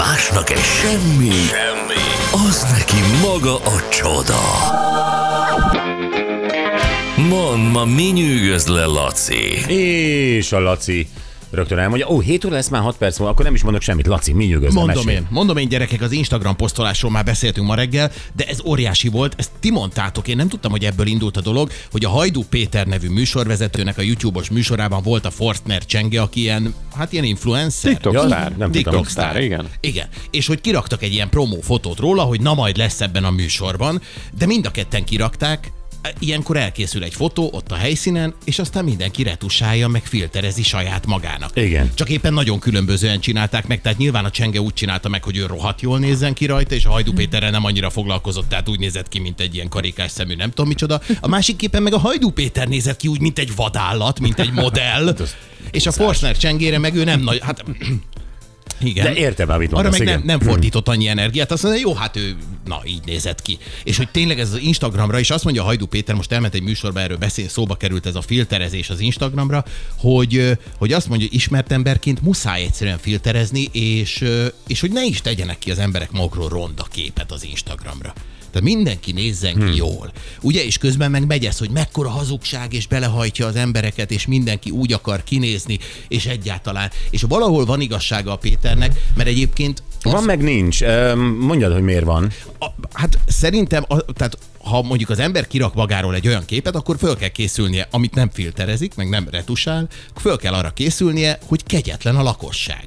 Másnak egy semmi, semmi, az neki maga a csoda. Mond, ma mi nyűgöz le, Laci? És a Laci rögtön elmondja, ó, 7 óra lesz már 6 perc múlva, akkor nem is mondok semmit. Laci, mi nyugodsz? Mondom én, mondom én gyerekek, az Instagram posztolásról már beszéltünk ma reggel, de ez óriási volt, ezt ti mondtátok, én nem tudtam, hogy ebből indult a dolog, hogy a Hajdú Péter nevű műsorvezetőnek a YouTube-os műsorában volt a Forstner Csenge, aki ilyen, hát ilyen influencer. TikTok Ja, sztár. nem TikTok tudtam. sztár, igen. Igen. És hogy kiraktak egy ilyen promó fotót róla, hogy na majd lesz ebben a műsorban, de mind a ketten kirakták, Ilyenkor elkészül egy fotó ott a helyszínen, és aztán mindenki retusálja, meg filterezi saját magának. Igen. Csak éppen nagyon különbözően csinálták meg, tehát nyilván a Csenge úgy csinálta meg, hogy ő rohadt jól nézzen ki rajta, és a Hajdú Péterrel nem annyira foglalkozott, tehát úgy nézett ki, mint egy ilyen karikás szemű, nem tudom micsoda. A másik képen meg a Hajdú Péter nézett ki úgy, mint egy vadállat, mint egy modell. és a Forstner Csengére meg ő nem nagy, hát igen. De értem, amit Arra mondasz, meg nem, igen. nem fordított annyi energiát, azt mondja, jó, hát ő, na, így nézett ki. És hogy tényleg ez az Instagramra, és azt mondja a Hajdú Péter, most elment egy műsorba, erről beszél, szóba került ez a filterezés az Instagramra, hogy, hogy azt mondja, ismert emberként muszáj egyszerűen filterezni, és, és hogy ne is tegyenek ki az emberek magukról ronda képet az Instagramra. Tehát mindenki nézzen ki hmm. jól. Ugye, és közben meg megy ez, hogy mekkora hazugság, és belehajtja az embereket, és mindenki úgy akar kinézni, és egyáltalán. És valahol van igazsága a Péternek, mert egyébként Van meg nincs. Mondjad, hogy miért van. a, hát szerintem, a, tehát ha mondjuk az ember kirak magáról egy olyan képet, akkor föl kell készülnie, amit nem filterezik, meg nem retusál, föl kell arra készülnie, hogy kegyetlen a lakosság.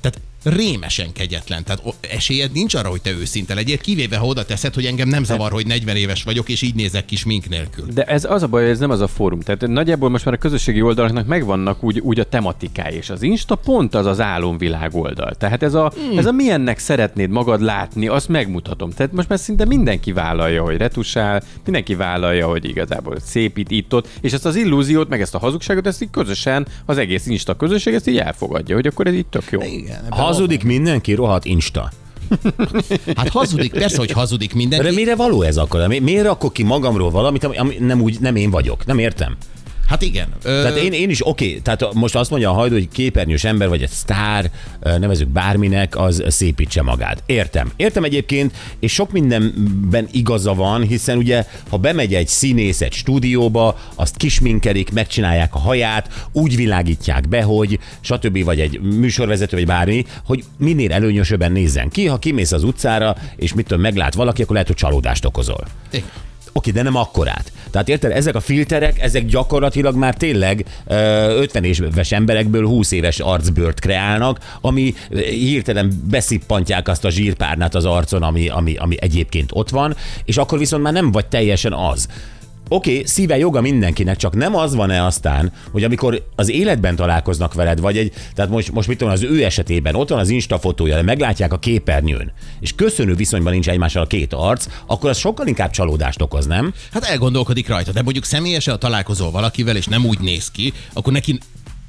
Tehát rémesen kegyetlen. Tehát esélyed nincs arra, hogy te őszinte legyél, kivéve ha oda teszed, hogy engem nem zavar, hogy 40 éves vagyok, és így nézek ki smink nélkül. De ez az a baj, hogy ez nem az a fórum. Tehát nagyjából most már a közösségi oldalaknak megvannak úgy, úgy a tematikái, és az Insta pont az az álomvilág oldal. Tehát ez a, hmm. ez a milyennek szeretnéd magad látni, azt megmutatom. Tehát most már szinte mindenki vállalja, hogy retusál, mindenki vállalja, hogy igazából szépít itt-ott, és ezt az illúziót, meg ezt a hazugságot, ezt így közösen, az egész Insta közösség ezt így elfogadja, hogy akkor ez így tök jó. Igen, ebben Hazudik mindenki, rohadt Insta. Hát hazudik, persze, hogy hazudik De mindenki. mire való ez akkor? Mi- Miért rakok ki magamról valamit, ami, ami nem, úgy, nem én vagyok? Nem értem. Hát igen. Ö, Tehát én, én is oké, okay, tehát most azt mondja a hajdú, hogy képernyős ember vagy egy sztár, nevezük bárminek, az szépítse magát. Értem. Értem egyébként, és sok mindenben igaza van, hiszen ugye, ha bemegy egy színész egy stúdióba, azt kisminkelik, megcsinálják a haját, úgy világítják be, hogy stb. vagy egy műsorvezető, vagy bármi, hogy minél előnyösebben nézzen ki. Ha kimész az utcára, és mit tudom, meglát valaki, akkor lehet, hogy csalódást okozol. Oké, de nem akkorát. Tehát érted, ezek a filterek, ezek gyakorlatilag már tényleg ö, 50 éves emberekből 20 éves arcbőrt kreálnak, ami hirtelen beszippantják azt a zsírpárnát az arcon, ami, ami, ami egyébként ott van, és akkor viszont már nem vagy teljesen az. Oké, okay, szíve joga mindenkinek, csak nem az van-e aztán, hogy amikor az életben találkoznak veled, vagy egy, tehát most, most mit tudom, az ő esetében ott van az Insta fotója, de meglátják a képernyőn, és köszönő viszonyban nincs egymással a két arc, akkor az sokkal inkább csalódást okoz, nem? Hát elgondolkodik rajta, de mondjuk személyesen, ha találkozol valakivel, és nem úgy néz ki, akkor neki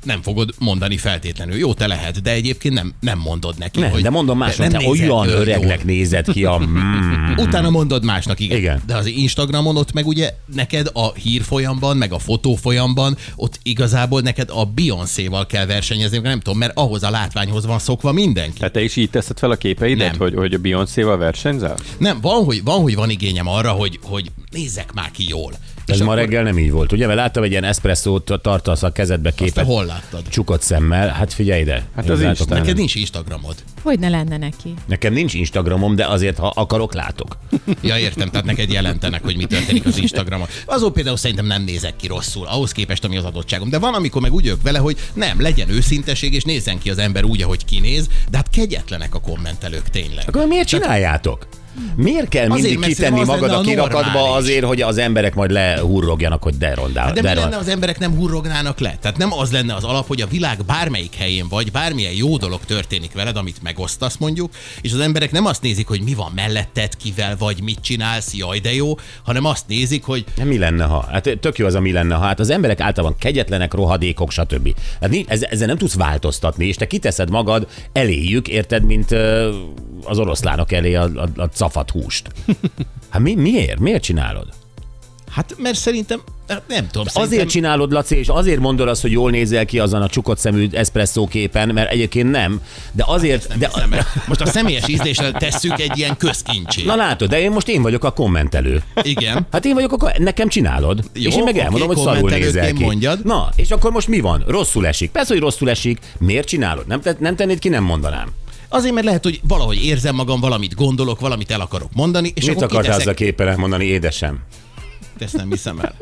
nem fogod mondani feltétlenül. Jó, te lehet, de egyébként nem, nem mondod neki. Nem, hogy de mondom másnak, te, olyan öregnek jól. nézed ki a... Mm, Utána mondod másnak, igen. Igen. De az Instagramon ott meg ugye neked a hírfolyamban, meg a fotófolyamban, ott igazából neked a Beyoncé-val kell versenyezni, nem tudom, mert ahhoz a látványhoz van szokva mindenki. Tehát te is így teszed fel a képeidet, Nem. hogy, hogy a Beyoncé-val versenyzel? Nem, van, hogy van, hogy van igényem arra, hogy, hogy nézzek már ki jól. Ez ma reggel nem így volt, ugye? Mert láttam egy ilyen eszpresszót, tartasz a kezedbe Azt te képet, hol láttad? csukott szemmel, hát figyelj ide. Hát az látok Instán. Neked nincs Instagramod. Hogy ne lenne neki? Nekem nincs Instagramom, de azért, ha akarok, látok. Ja, értem, tehát neked jelentenek, hogy mi történik az Instagramon. Azon például szerintem nem nézek ki rosszul, ahhoz képest, ami az adottságom. De van, amikor meg úgy jövök vele, hogy nem, legyen őszinteség, és nézzen ki az ember úgy, ahogy kinéz, de hát kegyetlenek a kommentelők tényleg. Akkor miért csináljátok? Miért kell mindig Azért, mert kitenni az magad a kirakatba azért, hogy az emberek majd lehurrogjanak, hogy de rondál. Hát de mi de lenne, az emberek nem hurrognának le? Tehát nem az lenne az alap, hogy a világ bármelyik helyén vagy, bármilyen jó dolog történik veled, amit megosztasz mondjuk, és az emberek nem azt nézik, hogy mi van melletted, kivel vagy, mit csinálsz, jaj de jó, hanem azt nézik, hogy Hát mi lenne, ha? Hát tök jó az a mi lenne, ha. Hát az emberek általában kegyetlenek, rohadékok, stb. Hát ezzel nem tudsz változtatni, és te kiteszed magad eléjük, érted, mint az oroszlánok elé a, a, a cafat húst. Hát mi, miért? Miért csinálod? Hát mert szerintem, hát nem tudom, szerintem... Azért csinálod, Laci, és azért mondod azt, hogy jól nézel ki azon a csukott szemű eszpresszó képen, mert egyébként nem, de azért... Nem de, hiszem. Most a személyes ízlésre tesszük egy ilyen közkincsé. na látod, de én most én vagyok a kommentelő. Igen. Hát én vagyok, akkor nekem csinálod. Jó, és én meg elmondom, hogy szarul nézel ki. mondjad. Na, és akkor most mi van? Rosszul esik. Persze, hogy rosszul esik. Miért csinálod? Nem, nem tennéd ki, nem mondanám. Azért, mert lehet, hogy valahogy érzem magam, valamit gondolok, valamit el akarok mondani, és Mit akartál ezzel a képen elmondani, édesem? Ezt nem hiszem el.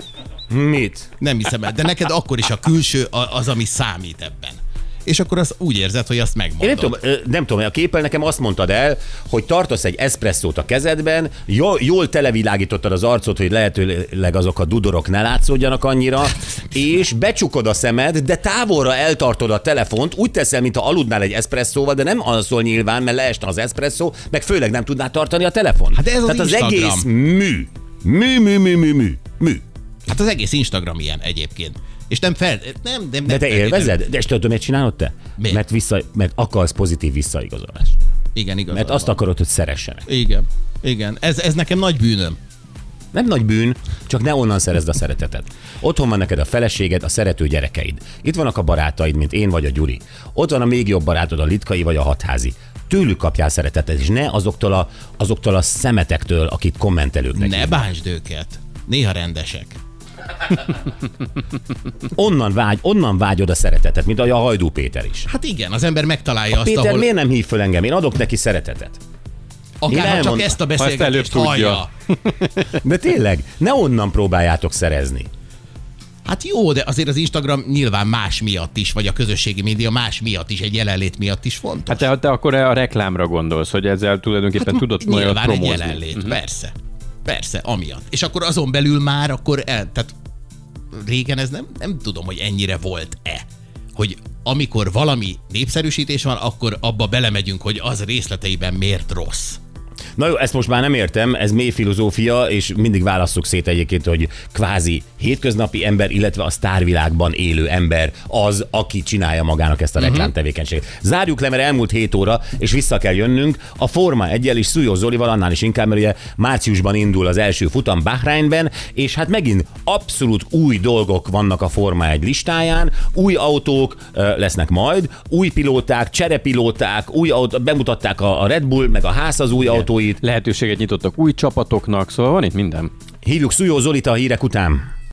Mit? Nem hiszem el. De neked akkor is a külső az, ami számít ebben. És akkor azt úgy érzed, hogy azt megmondod. Én nem tudom, nem tudom, a képpel nekem azt mondtad el, hogy tartasz egy eszpresszót a kezedben, jól, jól televilágítottad az arcot, hogy lehetőleg azok a dudorok ne látszódjanak annyira, és becsukod a szemed, de távolra eltartod a telefont, úgy teszel, mintha aludnál egy eszpresszóval, de nem alszol nyilván, mert leesne az eszpresszó, meg főleg nem tudná tartani a telefon. Hát ez az Tehát az Instagram. egész mű. Mű, mű, mű, mű, mű. mű. Hát az egész Instagram ilyen egyébként. És nem fel... Nem, nem, nem De te feltétlenül- élvezed? De és tudod, miért csinálod te? Miért? Mert, vissza, mert akarsz pozitív visszaigazolást. Igen, igaz. Mert azt akarod, hogy szeressenek. Igen. Igen. Ez, ez nekem nagy bűnöm. Nem nagy bűn, csak ne onnan szerezd a szeretetet. Otthon van neked a feleséged, a szerető gyerekeid. Itt vannak a barátaid, mint én vagy a Gyuri. Ott van a még jobb barátod, a litkai vagy a hatházi. Tőlük kapjál szeretetet, és ne azoktól a, azoktól a szemetektől, akit kommentelőknek. Ne hívnak. őket. Néha rendesek. Onnan vágy, onnan vágyod a szeretetet, mint ahogy a Hajdú Péter is. Hát igen, az ember megtalálja azt, Péter ahol... miért nem hív föl engem? Én adok neki szeretetet. Akár ha csak ezt a Ha ezt beszélgetést hallja. De tényleg, ne onnan próbáljátok szerezni. Hát jó, de azért az Instagram nyilván más miatt is, vagy a közösségi média más miatt is, egy jelenlét miatt is fontos. Hát te, te akkor a reklámra gondolsz, hogy ezzel tulajdonképpen hát tudod majd nyilván egy jelenlét, uh-huh. persze. Persze, amiatt. És akkor azon belül már akkor el, tehát régen ez nem, nem tudom, hogy ennyire volt-e. Hogy amikor valami népszerűsítés van, akkor abba belemegyünk, hogy az részleteiben miért rossz. Na jó, ezt most már nem értem, ez mély filozófia, és mindig válasszuk szét egyébként, hogy kvázi hétköznapi ember, illetve a sztárvilágban élő ember az, aki csinálja magának ezt a reklámtevékenységet. Zárjuk le, mert elmúlt 7 óra, és vissza kell jönnünk. A Forma egyel is Szújó Zolival, annál is inkább, mert ugye márciusban indul az első futam Bahreinben, és hát megint abszolút új dolgok vannak a Forma egy listáján, új autók lesznek majd, új pilóták, cserepilóták, új autó, bemutatták a Red Bull, meg a ház az új autóit. Lehetőséget nyitottak új csapatoknak, szóval van itt minden. Hívjuk Szújó Zolit a hírek után.